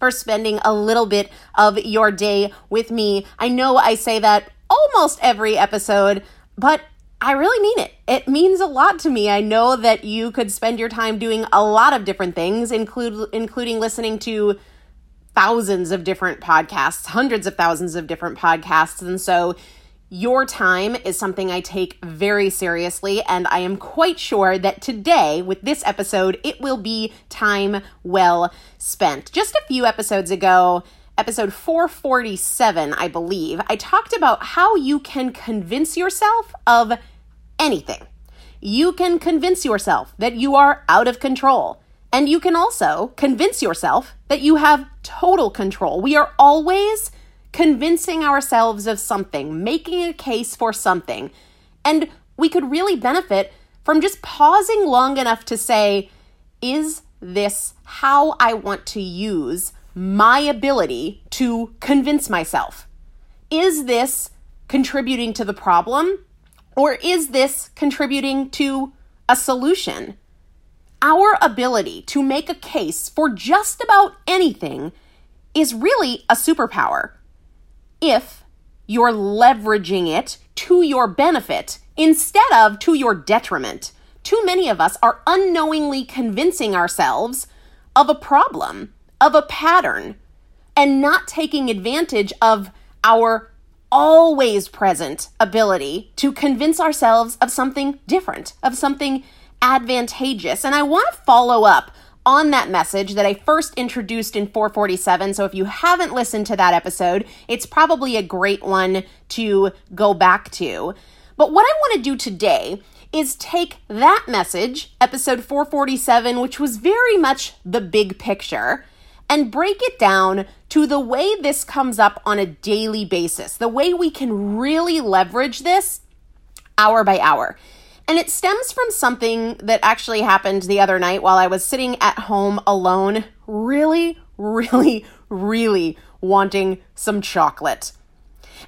for spending a little bit of your day with me. I know I say that almost every episode, but I really mean it. It means a lot to me. I know that you could spend your time doing a lot of different things, include including listening to thousands of different podcasts, hundreds of thousands of different podcasts. And so your time is something I take very seriously, and I am quite sure that today, with this episode, it will be time well spent. Just a few episodes ago, episode 447, I believe, I talked about how you can convince yourself of anything. You can convince yourself that you are out of control. And you can also convince yourself that you have total control. We are always convincing ourselves of something, making a case for something. And we could really benefit from just pausing long enough to say, is this how I want to use my ability to convince myself? Is this contributing to the problem or is this contributing to a solution? Our ability to make a case for just about anything is really a superpower if you're leveraging it to your benefit instead of to your detriment. Too many of us are unknowingly convincing ourselves of a problem, of a pattern, and not taking advantage of our always present ability to convince ourselves of something different, of something advantageous. And I want to follow up on that message that I first introduced in 447. So if you haven't listened to that episode, it's probably a great one to go back to. But what I want to do today is take that message, episode 447, which was very much the big picture, and break it down to the way this comes up on a daily basis, the way we can really leverage this hour by hour. And it stems from something that actually happened the other night while I was sitting at home alone, really, really, really wanting some chocolate.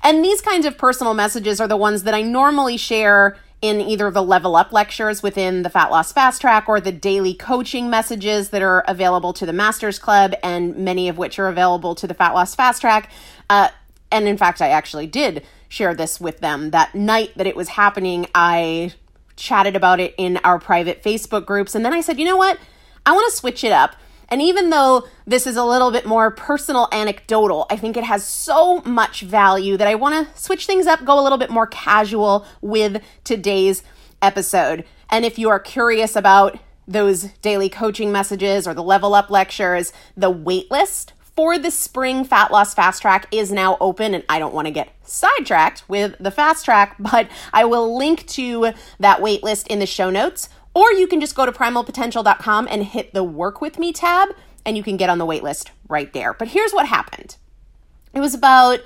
And these kinds of personal messages are the ones that I normally share in either the level up lectures within the Fat Loss Fast Track or the daily coaching messages that are available to the Masters Club, and many of which are available to the Fat Loss Fast Track. Uh, and in fact, I actually did share this with them that night that it was happening. I chatted about it in our private Facebook groups. And then I said, you know what? I want to switch it up. And even though this is a little bit more personal anecdotal, I think it has so much value that I want to switch things up, go a little bit more casual with today's episode. And if you are curious about those daily coaching messages or the level up lectures, the waitlist for the spring fat loss fast track is now open and I don't want to get sidetracked with the fast track, but I will link to that waitlist in the show notes. Or you can just go to primalpotential.com and hit the work with me tab and you can get on the waitlist right there. But here's what happened. It was about,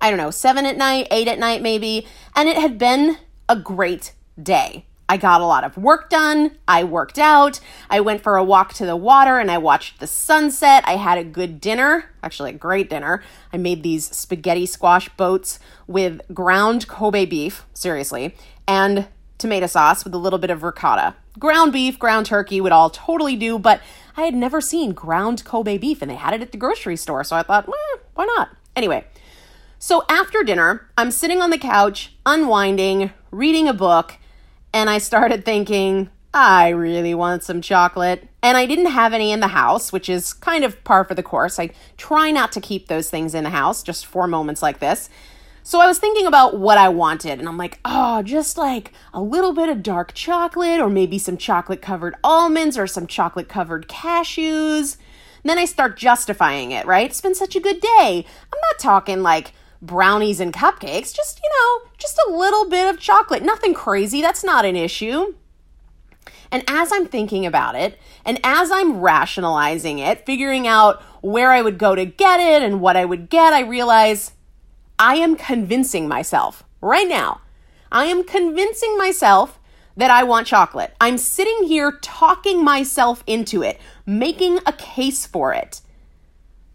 I don't know, seven at night, eight at night maybe, and it had been a great day. I got a lot of work done. I worked out. I went for a walk to the water and I watched the sunset. I had a good dinner, actually, a great dinner. I made these spaghetti squash boats with ground Kobe beef, seriously, and tomato sauce with a little bit of ricotta. Ground beef, ground turkey would all totally do, but I had never seen ground Kobe beef and they had it at the grocery store, so I thought, eh, why not? Anyway, so after dinner, I'm sitting on the couch, unwinding, reading a book and I started thinking, I really want some chocolate. And I didn't have any in the house, which is kind of par for the course. I try not to keep those things in the house just for moments like this. So I was thinking about what I wanted, and I'm like, oh, just like a little bit of dark chocolate, or maybe some chocolate covered almonds, or some chocolate covered cashews. And then I start justifying it, right? It's been such a good day. I'm not talking like brownies and cupcakes, just, you know, just a little bit of chocolate. Nothing crazy. That's not an issue. And as I'm thinking about it, and as I'm rationalizing it, figuring out where I would go to get it and what I would get, I realize I am convincing myself right now. I am convincing myself that I want chocolate. I'm sitting here talking myself into it, making a case for it.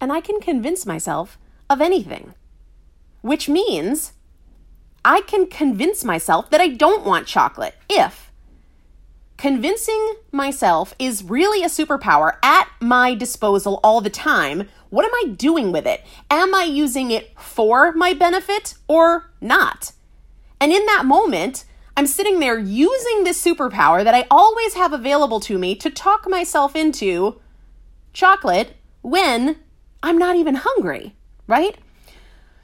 And I can convince myself of anything which means I can convince myself that I don't want chocolate if convincing myself is really a superpower at my disposal all the time. What am I doing with it? Am I using it for my benefit or not? And in that moment, I'm sitting there using this superpower that I always have available to me to talk myself into chocolate when I'm not even hungry, right?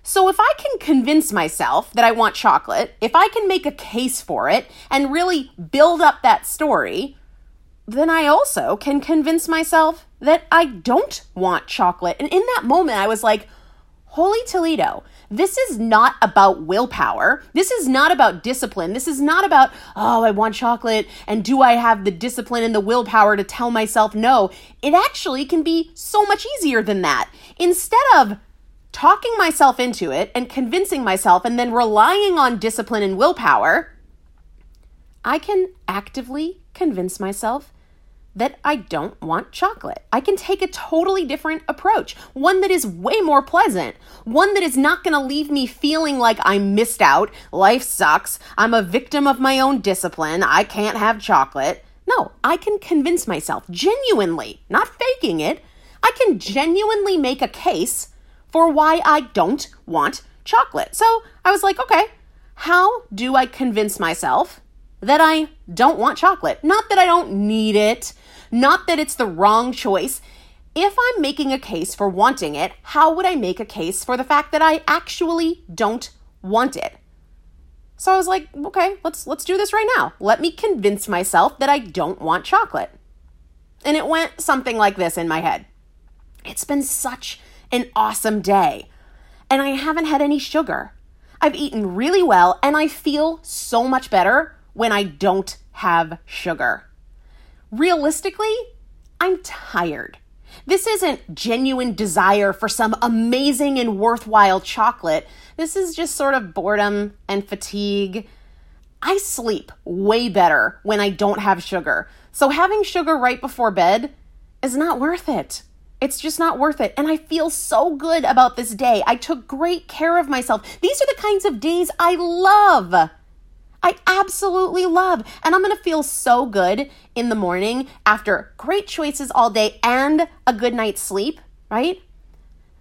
So if I can convince myself that I want chocolate, if I can make a case for it and really build up that story, then I also can convince myself that I don't want chocolate. And in that moment, I was like, Holy Toledo, this is not about willpower. This is not about discipline. This is not about, oh, I want chocolate and do I have the discipline and the willpower to tell myself no? It actually can be so much easier than that. Instead of talking myself into it and convincing myself and then relying on discipline and willpower, I can actively convince myself that I don't want chocolate. I can take a totally different approach, one that is way more pleasant, one that is not to leave me feeling like I missed out, life sucks, I'm a victim of my own discipline, I can't have chocolate. No, I can convince myself genuinely, not faking it. I can genuinely make a case for why I don't want chocolate. So I was like, okay, how do I convince myself that I don't want chocolate? Not that I don't need it, not that it's the wrong choice. If I'm making a case for wanting it, how would I make a case for the fact that I actually don't want it? So I was like, okay, let's let's do this right now. Let me convince myself that I don't want chocolate. And it went something like this in my head. It's been such an awesome day, and I haven't had any sugar. I've eaten really well, and I feel so much better when I don't have sugar realistically, I'm tired. This isn't genuine desire for some amazing and worthwhile chocolate. This is just sort of boredom and fatigue. I sleep way better when I don't have sugar. So having sugar right before bed is not worth it. It's just not worth it. And I feel so good about this day. I took great care of myself. These are the kinds of days I love. I absolutely love. And I'm going to feel so good in the morning after great choices all day and a good night's sleep, right?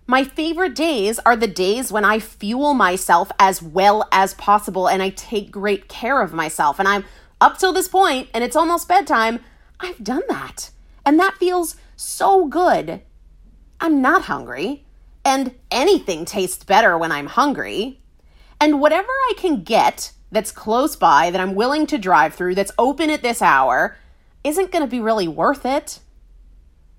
My favorite days are the days when I fuel myself as well as possible and I take great care of myself. And I'm up till this point and it's almost bedtime. I've done that. And that feels so good. I'm not hungry. And anything tastes better when I'm hungry. And whatever I can get that's close by that I'm willing to drive through that's open at this hour isn't going to be really worth it.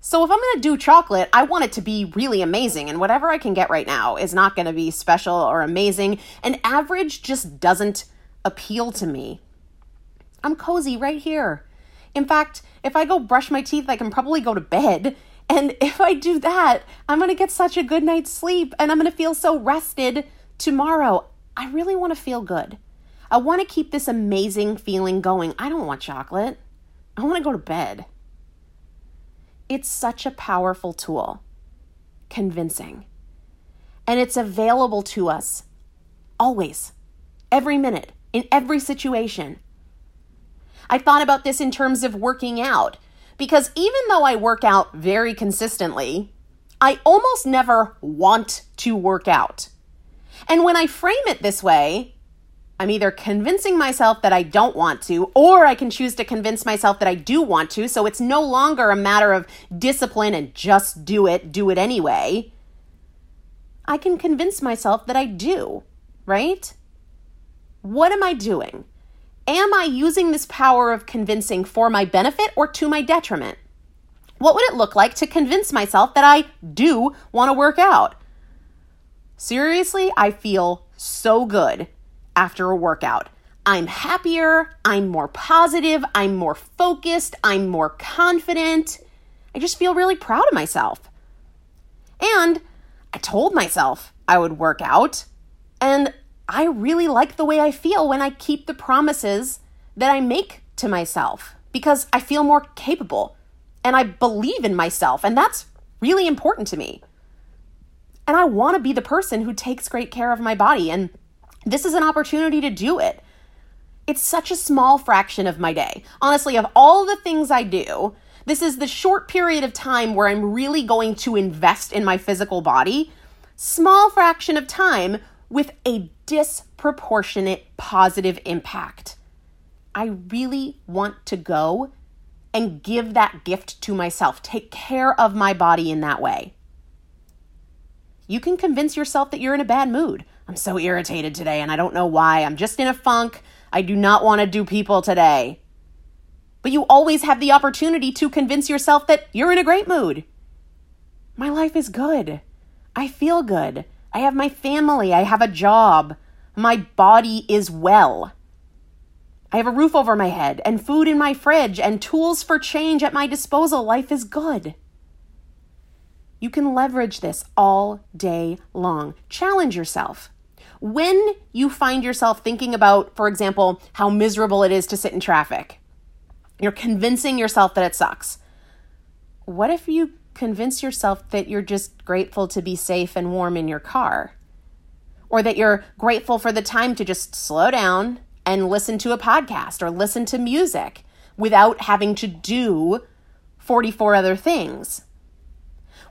So if I'm going to do chocolate, I want it to be really amazing and whatever I can get right now is not going to be special or amazing and average just doesn't appeal to me. I'm cozy right here. In fact, if I go brush my teeth, I can probably go to bed. And if I do that, I'm going to get such a good night's sleep and I'm going to feel so rested tomorrow. I really want to feel good. I want to keep this amazing feeling going. I don't want chocolate. I want to go to bed. It's such a powerful tool, convincing. And it's available to us always, every minute, in every situation. I thought about this in terms of working out because even though I work out very consistently, I almost never want to work out. And when I frame it this way, I'm either convincing myself that I don't want to, or I can choose to convince myself that I do want to. So it's no longer a matter of discipline and just do it, do it anyway. I can convince myself that I do, right? What am I doing? Am I using this power of convincing for my benefit or to my detriment? What would it look like to convince myself that I do want to work out? Seriously, I feel so good after a workout. I'm happier, I'm more positive, I'm more focused, I'm more confident. I just feel really proud of myself. And I told myself I would work out, and I really like the way I feel when I keep the promises that I make to myself because I feel more capable and I believe in myself, and that's really important to me. And I want to be the person who takes great care of my body and this is an opportunity to do it. It's such a small fraction of my day. Honestly, of all the things I do, this is the short period of time where I'm really going to invest in my physical body. Small fraction of time, with a disproportionate positive impact. I really want to go and give that gift to myself, take care of my body in that way. You can convince yourself that you're in a bad mood. I'm so irritated today and I don't know why. I'm just in a funk. I do not want to do people today. But you always have the opportunity to convince yourself that you're in a great mood. My life is good. I feel good. I have my family. I have a job. My body is well. I have a roof over my head and food in my fridge and tools for change at my disposal. Life is good. You can leverage this all day long. Challenge yourself. When you find yourself thinking about, for example, how miserable it is to sit in traffic, you're convincing yourself that it sucks. What if you convince yourself that you're just grateful to be safe and warm in your car? Or that you're grateful for the time to just slow down and listen to a podcast or listen to music without having to do 44 other things.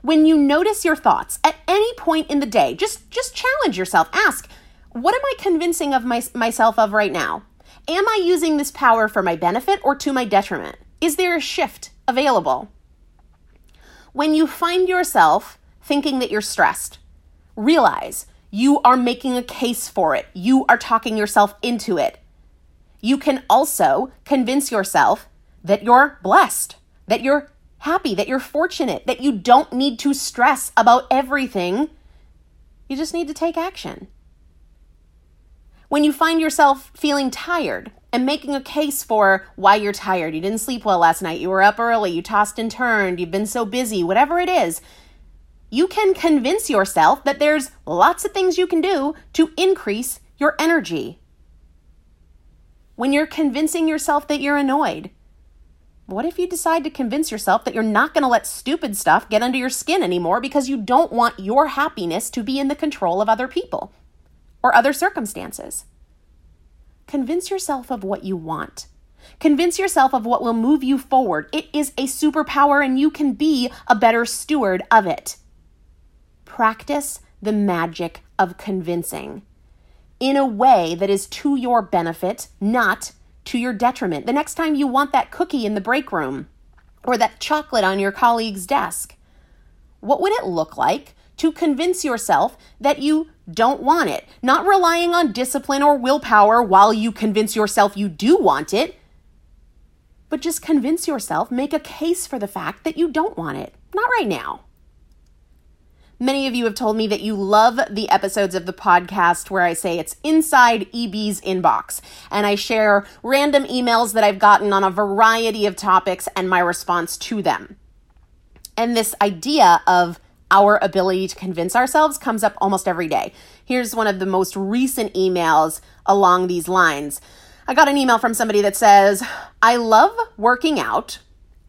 When you notice your thoughts at any point in the day, just just challenge yourself. Ask, what am I convincing of my, myself of right now? Am I using this power for my benefit or to my detriment? Is there a shift available? When you find yourself thinking that you're stressed, realize you are making a case for it. You are talking yourself into it. You can also convince yourself that you're blessed, that you're happy, that you're fortunate, that you don't need to stress about everything. You just need to take action. When you find yourself feeling tired and making a case for why you're tired, you didn't sleep well last night, you were up early, you tossed and turned, you've been so busy, whatever it is, you can convince yourself that there's lots of things you can do to increase your energy. When you're convincing yourself that you're annoyed, what if you decide to convince yourself that you're not going to let stupid stuff get under your skin anymore because you don't want your happiness to be in the control of other people or other circumstances? Convince yourself of what you want. Convince yourself of what will move you forward. It is a superpower and you can be a better steward of it. Practice the magic of convincing in a way that is to your benefit, not to your detriment. The next time you want that cookie in the break room or that chocolate on your colleague's desk, what would it look like to convince yourself that you don't want it? Not relying on discipline or willpower while you convince yourself you do want it, but just convince yourself, make a case for the fact that you don't want it. Not right now. Many of you have told me that you love the episodes of the podcast where I say it's inside EB's inbox and I share random emails that I've gotten on a variety of topics and my response to them. And this idea of our ability to convince ourselves comes up almost every day. Here's one of the most recent emails along these lines. I got an email from somebody that says, I love working out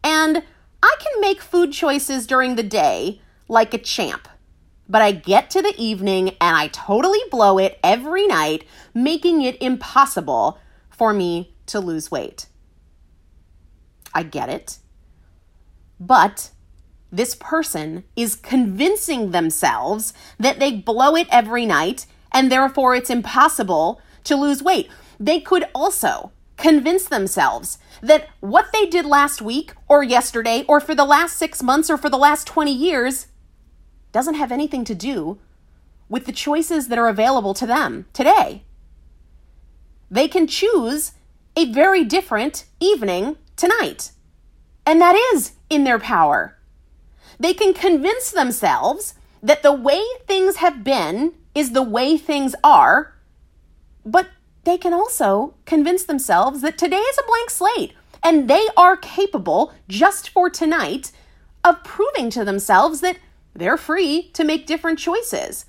and I can make food choices during the day like a champ but I get to the evening and I totally blow it every night, making it impossible for me to lose weight. I get it. But this person is convincing themselves that they blow it every night and therefore it's impossible to lose weight. They could also convince themselves that what they did last week or yesterday or for the last six months or for the last 20 years doesn't have anything to do with the choices that are available to them today. They can choose a very different evening tonight, and that is in their power. They can convince themselves that the way things have been is the way things are, but they can also convince themselves that today is a blank slate and they are capable, just for tonight, of proving to themselves that they're free to make different choices.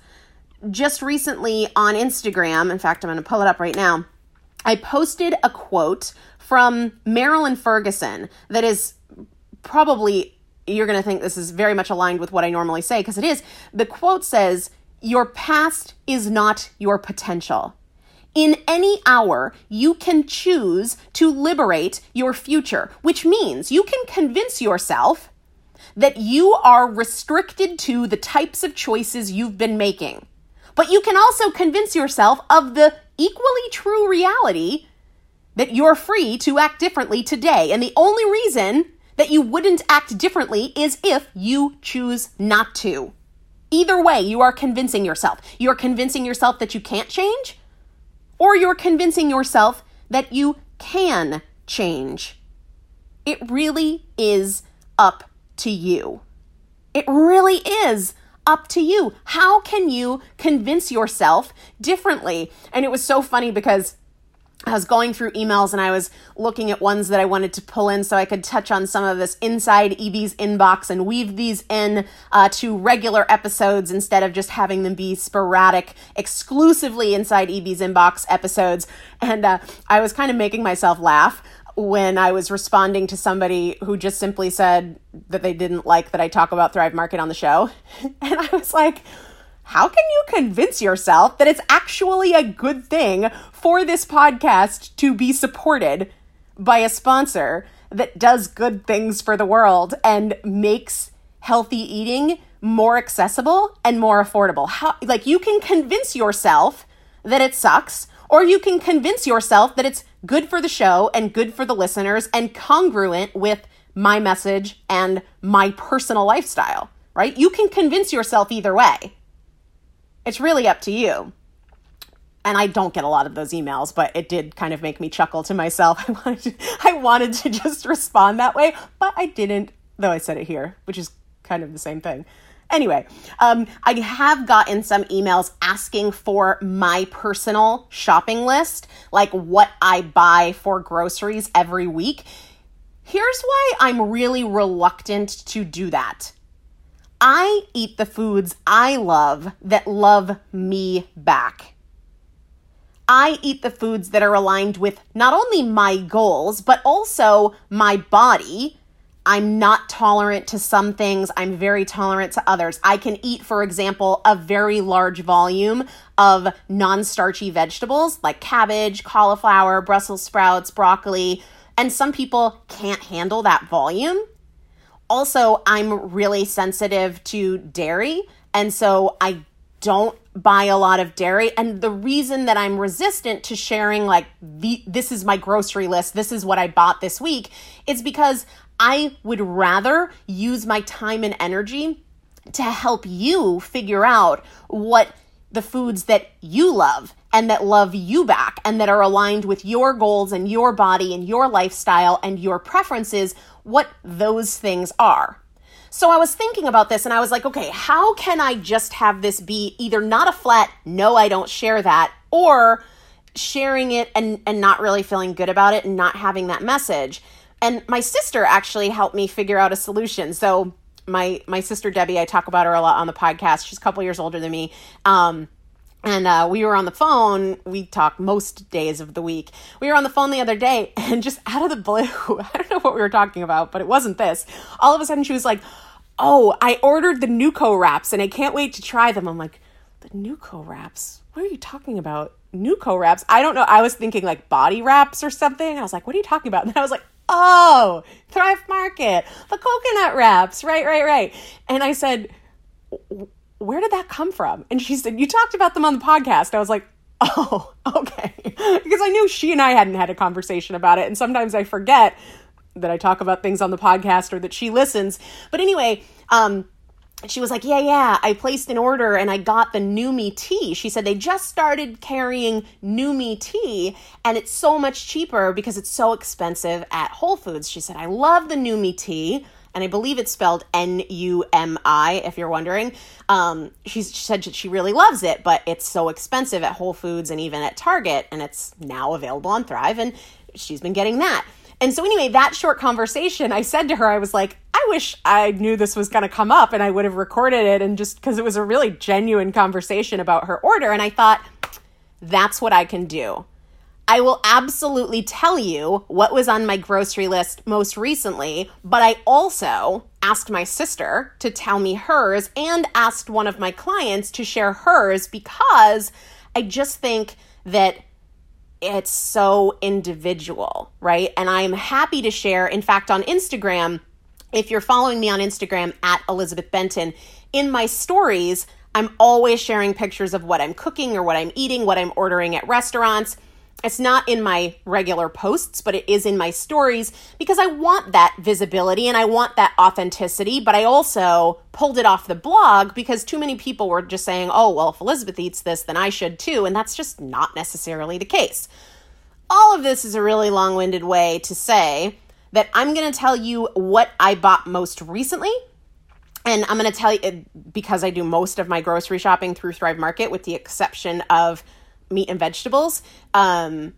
Just recently on Instagram, in fact, I'm going to pull it up right now, I posted a quote from Marilyn Ferguson that is probably, you're going to think this is very much aligned with what I normally say, because it is. The quote says, Your past is not your potential. In any hour, you can choose to liberate your future, which means you can convince yourself that you are restricted to the types of choices you've been making. But you can also convince yourself of the equally true reality that you're free to act differently today. And the only reason that you wouldn't act differently is if you choose not to. Either way, you are convincing yourself. You're convincing yourself that you can't change, or you're convincing yourself that you can change. It really is up to you. It really is up to you. How can you convince yourself differently? And it was so funny because I was going through emails and I was looking at ones that I wanted to pull in so I could touch on some of this inside EB's inbox and weave these in uh, to regular episodes instead of just having them be sporadic, exclusively inside EB's inbox episodes. And uh, I was kind of making myself laugh when I was responding to somebody who just simply said that they didn't like that I talk about Thrive Market on the show. And I was like, how can you convince yourself that it's actually a good thing for this podcast to be supported by a sponsor that does good things for the world and makes healthy eating more accessible and more affordable? How like you can convince yourself that it sucks or you can convince yourself that it's good for the show and good for the listeners and congruent with my message and my personal lifestyle, right? You can convince yourself either way. It's really up to you. And I don't get a lot of those emails, but it did kind of make me chuckle to myself. I wanted to, I wanted to just respond that way, but I didn't, though I said it here, which is kind of the same thing. Anyway, um, I have gotten some emails asking for my personal shopping list, like what I buy for groceries every week. Here's why I'm really reluctant to do that. I eat the foods I love that love me back. I eat the foods that are aligned with not only my goals, but also my body. I'm not tolerant to some things. I'm very tolerant to others. I can eat, for example, a very large volume of non starchy vegetables like cabbage, cauliflower, Brussels sprouts, broccoli, and some people can't handle that volume also, I'm really sensitive to dairy. And so I don't buy a lot of dairy. And the reason that I'm resistant to sharing, like, the, this is my grocery list, this is what I bought this week, is because I would rather use my time and energy to help you figure out what the foods that you love and that love you back and that are aligned with your goals and your body and your lifestyle and your preferences, what those things are. So I was thinking about this and I was like, okay, how can I just have this be either not a flat, no, I don't share that, or sharing it and, and not really feeling good about it and not having that message. And my sister actually helped me figure out a solution. So my my sister Debbie, I talk about her a lot on the podcast. She's a couple years older than me. Um, and uh, we were on the phone. We talk most days of the week. We were on the phone the other day, and just out of the blue, I don't know what we were talking about, but it wasn't this. All of a sudden, she was like, "Oh, I ordered the Nuco wraps, and I can't wait to try them." I'm like, "The Nuco wraps? What are you talking about? Nuco wraps? I don't know. I was thinking like body wraps or something. I was like, "What are you talking about?" And I was like, "Oh, Thrive Market, the coconut wraps, right, right, right." And I said where did that come from? And she said, You talked about them on the podcast. I was like, Oh, okay. because I knew she and I hadn't had a conversation about it. And sometimes I forget that I talk about things on the podcast or that she listens. But anyway, um, she was like, Yeah, yeah, I placed an order and I got the Numi tea. She said they just started carrying Numi tea and it's so much cheaper because it's so expensive at Whole Foods. She said, I love the Numi tea and I believe it's spelled N U M I, if you're wondering. Um, she said she really loves it, but it's so expensive at Whole Foods and even at Target, and it's now available on Thrive, and she's been getting that. And so, anyway, that short conversation, I said to her, I was like, I wish I knew this was going to come up and I would have recorded it, and just because it was a really genuine conversation about her order. And I thought, that's what I can do. I will absolutely tell you what was on my grocery list most recently, but I also asked my sister to tell me hers and asked one of my clients to share hers because I just think that it's so individual, right? And I'm happy to share. In fact, on Instagram, if you're following me on Instagram at Elizabeth Benton, in my stories, I'm always sharing pictures of what I'm cooking or what I'm eating, what I'm ordering at restaurants. It's not in my regular posts, but it is in my stories because I want that visibility and I want that authenticity. But I also pulled it off the blog because too many people were just saying, oh, well, if Elizabeth eats this, then I should too. And that's just not necessarily the case. All of this is a really long winded way to say that I'm going to tell you what I bought most recently. And I'm going to tell you eh, because I do most of my grocery shopping through Thrive Market, with the exception of meat and vegetables. Um,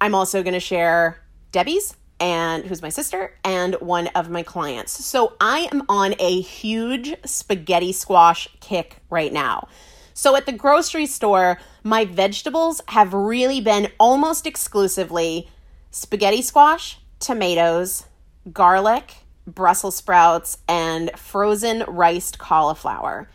I'm also going to share Debbie's and who's my sister and one of my clients. So I am on a huge spaghetti squash kick right now. So at the grocery store, my vegetables have really been almost exclusively spaghetti squash, tomatoes, garlic, Brussels sprouts, and frozen riced cauliflower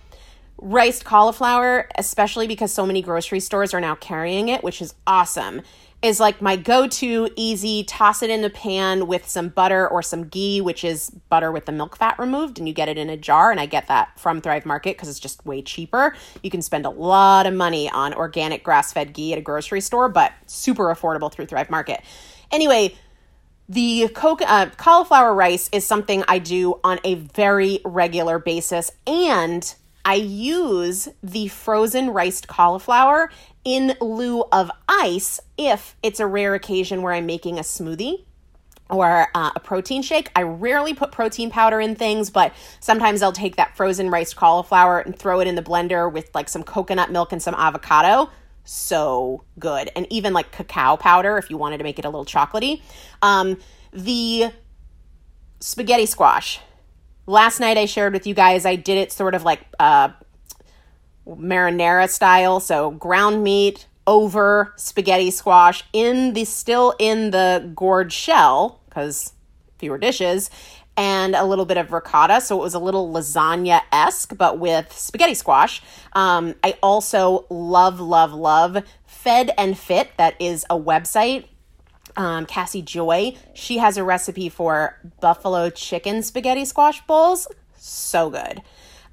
riced cauliflower, especially because so many grocery stores are now carrying it, which is awesome, is like my go to easy toss it in a pan with some butter or some ghee, which is butter with the milk fat removed, and you get it in a jar. And I get that from Thrive Market because it's just way cheaper. You can spend a lot of money on organic grass fed ghee at a grocery store, but super affordable through Thrive Market. Anyway, the coca- uh, cauliflower rice is something I do on a very regular basis, and I use the frozen riced cauliflower in lieu of ice if it's a rare occasion where I'm making a smoothie or uh, a protein shake. I rarely put protein powder in things, but sometimes I'll take that frozen riced cauliflower and throw it in the blender with like some coconut milk and some avocado. So good. And even like cacao powder if you wanted to make it a little chocolatey. Um, the spaghetti squash last night I shared with you guys I did it sort of like uh, marinara style, so ground meat over spaghetti squash in the still in the gourd shell because fewer dishes and a little bit of ricotta. So it was a little lasagna esque, but with spaghetti squash. Um, I also love, love, love Fed and Fit. That is a website um, Cassy Joy, she has a recipe for buffalo chicken spaghetti squash bowls. So good.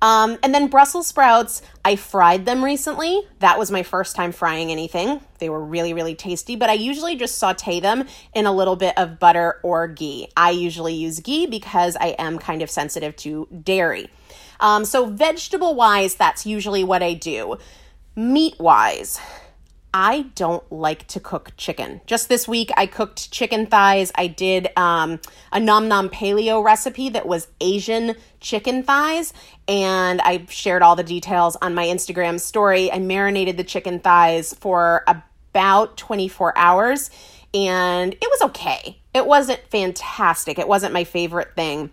Um, and then Brussels sprouts, I fried them recently. That was my first time frying anything. They were really, really tasty, but I usually just saute them in a little bit of butter or ghee. I usually use ghee because I am kind of sensitive to dairy. Um, so, vegetable wise, that's usually what I do. Meat wise, I don't like to cook chicken. Just this week, I cooked chicken thighs. I did um, a nom nom paleo recipe that was Asian chicken thighs, and I shared all the details on my Instagram story. I marinated the chicken thighs for about 24 hours, and it was okay. It wasn't fantastic. It wasn't my favorite thing,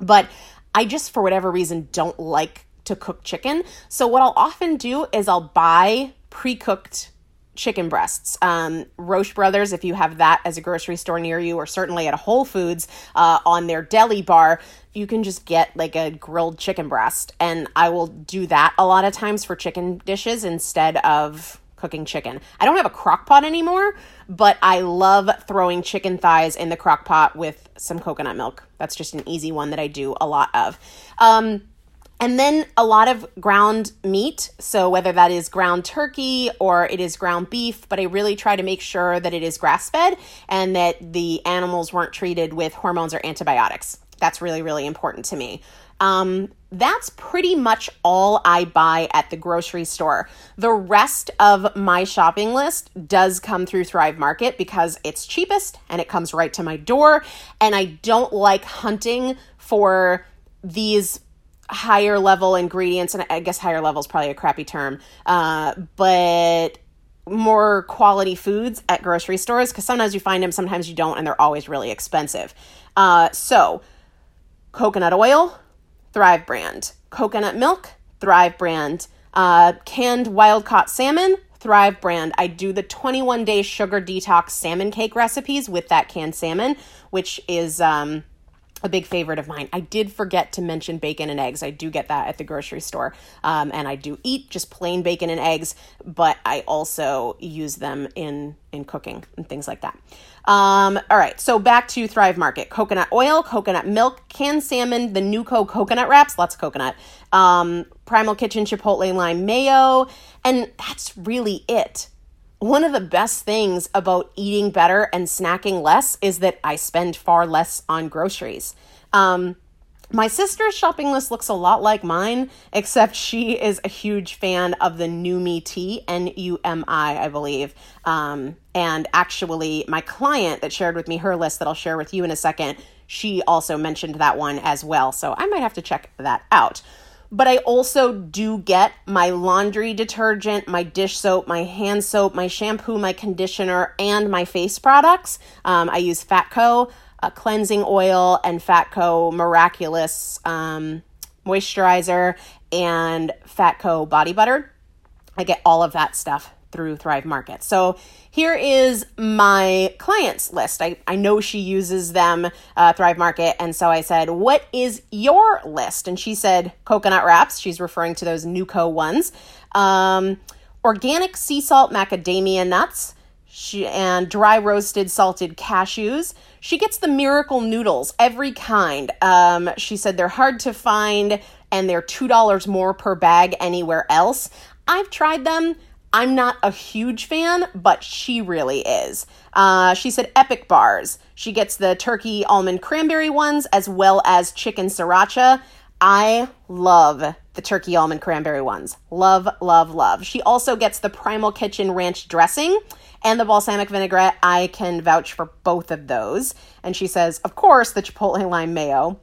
but I just, for whatever reason, don't like to cook chicken. So, what I'll often do is I'll buy pre cooked chicken breasts. Um, Roche Brothers, if you have that as a grocery store near you, or certainly at a Whole Foods uh, on their deli bar, you can just get like a grilled chicken breast. And I will do that a lot of times for chicken dishes instead of cooking chicken. I don't have a crock pot anymore, but I love throwing chicken thighs in the crock pot with some coconut milk. That's just an easy one that I do a lot of. Um, and then a lot of ground meat. So, whether that is ground turkey or it is ground beef, but I really try to make sure that it is grass fed and that the animals weren't treated with hormones or antibiotics. That's really, really important to me. Um, that's pretty much all I buy at the grocery store. The rest of my shopping list does come through Thrive Market because it's cheapest and it comes right to my door. And I don't like hunting for these higher level ingredients, and I guess higher level is probably a crappy term, uh, but more quality foods at grocery stores because sometimes you find them, sometimes you don't, and they're always really expensive. Uh, so, coconut oil, Thrive brand. Coconut milk, Thrive brand. Uh, canned wild caught salmon, Thrive brand. I do the 21 day sugar detox salmon cake recipes with that canned salmon, which is um, a big favorite of mine. I did forget to mention bacon and eggs. I do get that at the grocery store. Um, and I do eat just plain bacon and eggs, but I also use them in, in cooking and things like that. Um, all right, so back to Thrive Market coconut oil, coconut milk, canned salmon, the Nuco coconut wraps, lots of coconut, um, Primal Kitchen Chipotle lime mayo, and that's really it one of the best things about eating better and snacking less is that I spend far less on groceries. Um, my sister's shopping list looks a lot like mine, except she is a huge fan of the Numi tea, N U M I, I believe. Um, and actually, my client that shared with me her list that I'll share with you in a second, she also mentioned that one as well. So I might have to check that out but I also do get my laundry detergent, my dish soap, my hand soap, my shampoo, my conditioner, and my face products. Um, I use Fatco uh, cleansing oil and Fatco miraculous um, moisturizer and Fatco body butter. I get all of that stuff through Thrive Market. So here is my clients list. I, I know she uses them, uh, Thrive Market. And so I said, What is your list? And she said, Coconut wraps. She's referring to those Nuco ones. Um, organic sea salt macadamia nuts. She, and dry roasted salted cashews. She gets the miracle noodles, every kind. Um, she said they're hard to find and they're $2 more per bag anywhere else. I've tried them. I'm not a huge fan, but she really is. Uh, she said epic bars. She gets the turkey almond cranberry ones as well as chicken sriracha. I love the turkey almond cranberry ones. Love, love, love. She also gets the Primal Kitchen ranch dressing and the balsamic vinaigrette. I can vouch for both of those. And she says, of course, the chipotle lime mayo.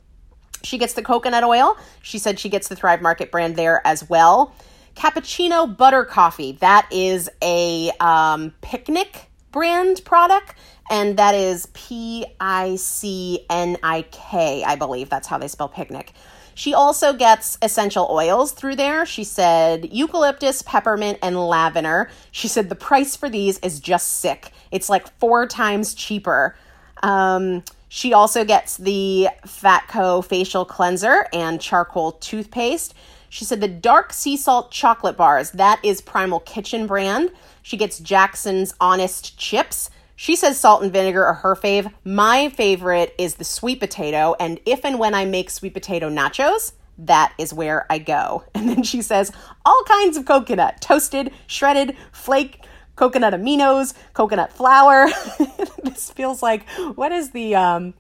She gets the coconut oil. She said she gets the Thrive Market brand there as well cappuccino butter coffee. That is a um, Picnik brand product, and that is P I C N I K, I believe. That's how they spell picnic. She also gets essential oils through there. She said eucalyptus, peppermint, and lavender. She said the price for these is just sick. It's like four times cheaper. Um, she also gets the Fatco facial cleanser and charcoal toothpaste. She said the dark sea salt chocolate bars, that is Primal Kitchen brand. She gets Jackson's Honest Chips. She says salt and vinegar are her fave. My favorite is the sweet potato, and if and when I make sweet potato nachos, that is where I go. And then she says all kinds of coconut, toasted, shredded, flake, coconut aminos, coconut flour. this feels like what is the um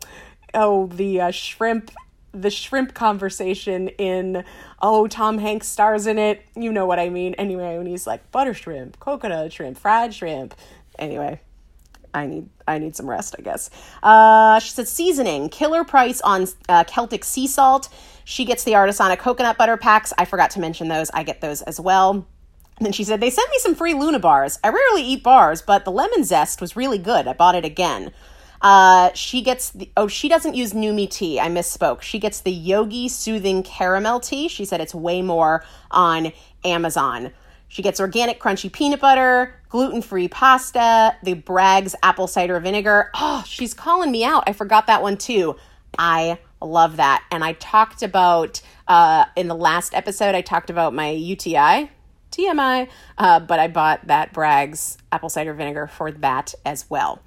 oh the uh, shrimp the shrimp conversation in oh Tom Hanks stars in it. You know what I mean. Anyway, when he's like butter shrimp, coconut shrimp, fried shrimp. Anyway, I need I need some rest, I guess. Uh, she said seasoning, killer price on uh, Celtic sea salt. She gets the Artisana coconut butter packs. I forgot to mention those. I get those as well. Then she said, They sent me some free Luna bars. I rarely eat bars, but the lemon zest was really good. I bought it again. Uh, she gets the, oh, she doesn't use Numi tea. I misspoke. She gets the Yogi Soothing Caramel tea. She said it's way more on Amazon. She gets organic crunchy peanut butter, gluten free pasta, the Bragg's apple cider vinegar. Oh, she's calling me out. I forgot that one too. I love that. And I talked about, uh, in the last episode, I talked about my UTI, TMI, uh, but I bought that Bragg's apple cider vinegar for that as well.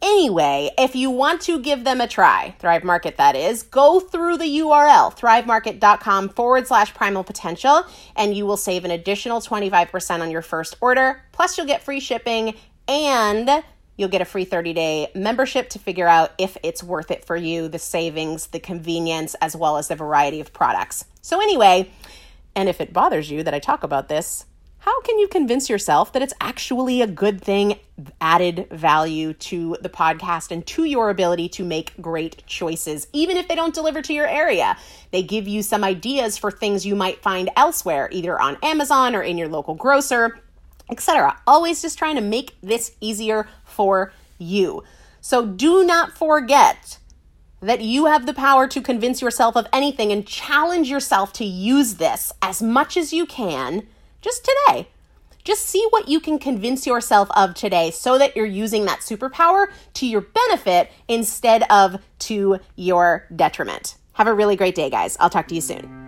Anyway, if you want to give them a try, Thrive Market that is, go through the URL, thrivemarket.com forward slash primal potential, and you will save an additional 25% on your first order. Plus, you'll get free shipping and you'll get a free 30 day membership to figure out if it's worth it for you, the savings, the convenience, as well as the variety of products. So, anyway, and if it bothers you that I talk about this, how can you convince yourself that it's actually a good thing, added value to the podcast and to your ability to make great choices, even if they don't deliver to your area? They give you some ideas for things you might find elsewhere, either on Amazon or in your local grocer, etc. Always just trying to make this easier for you. So do not forget that you have the power to convince yourself of anything and challenge yourself to use this as much as you can just today. Just see what you can convince yourself of today so that you're using that superpower to your benefit instead of to your detriment. Have a really great day, guys. I'll talk to you soon.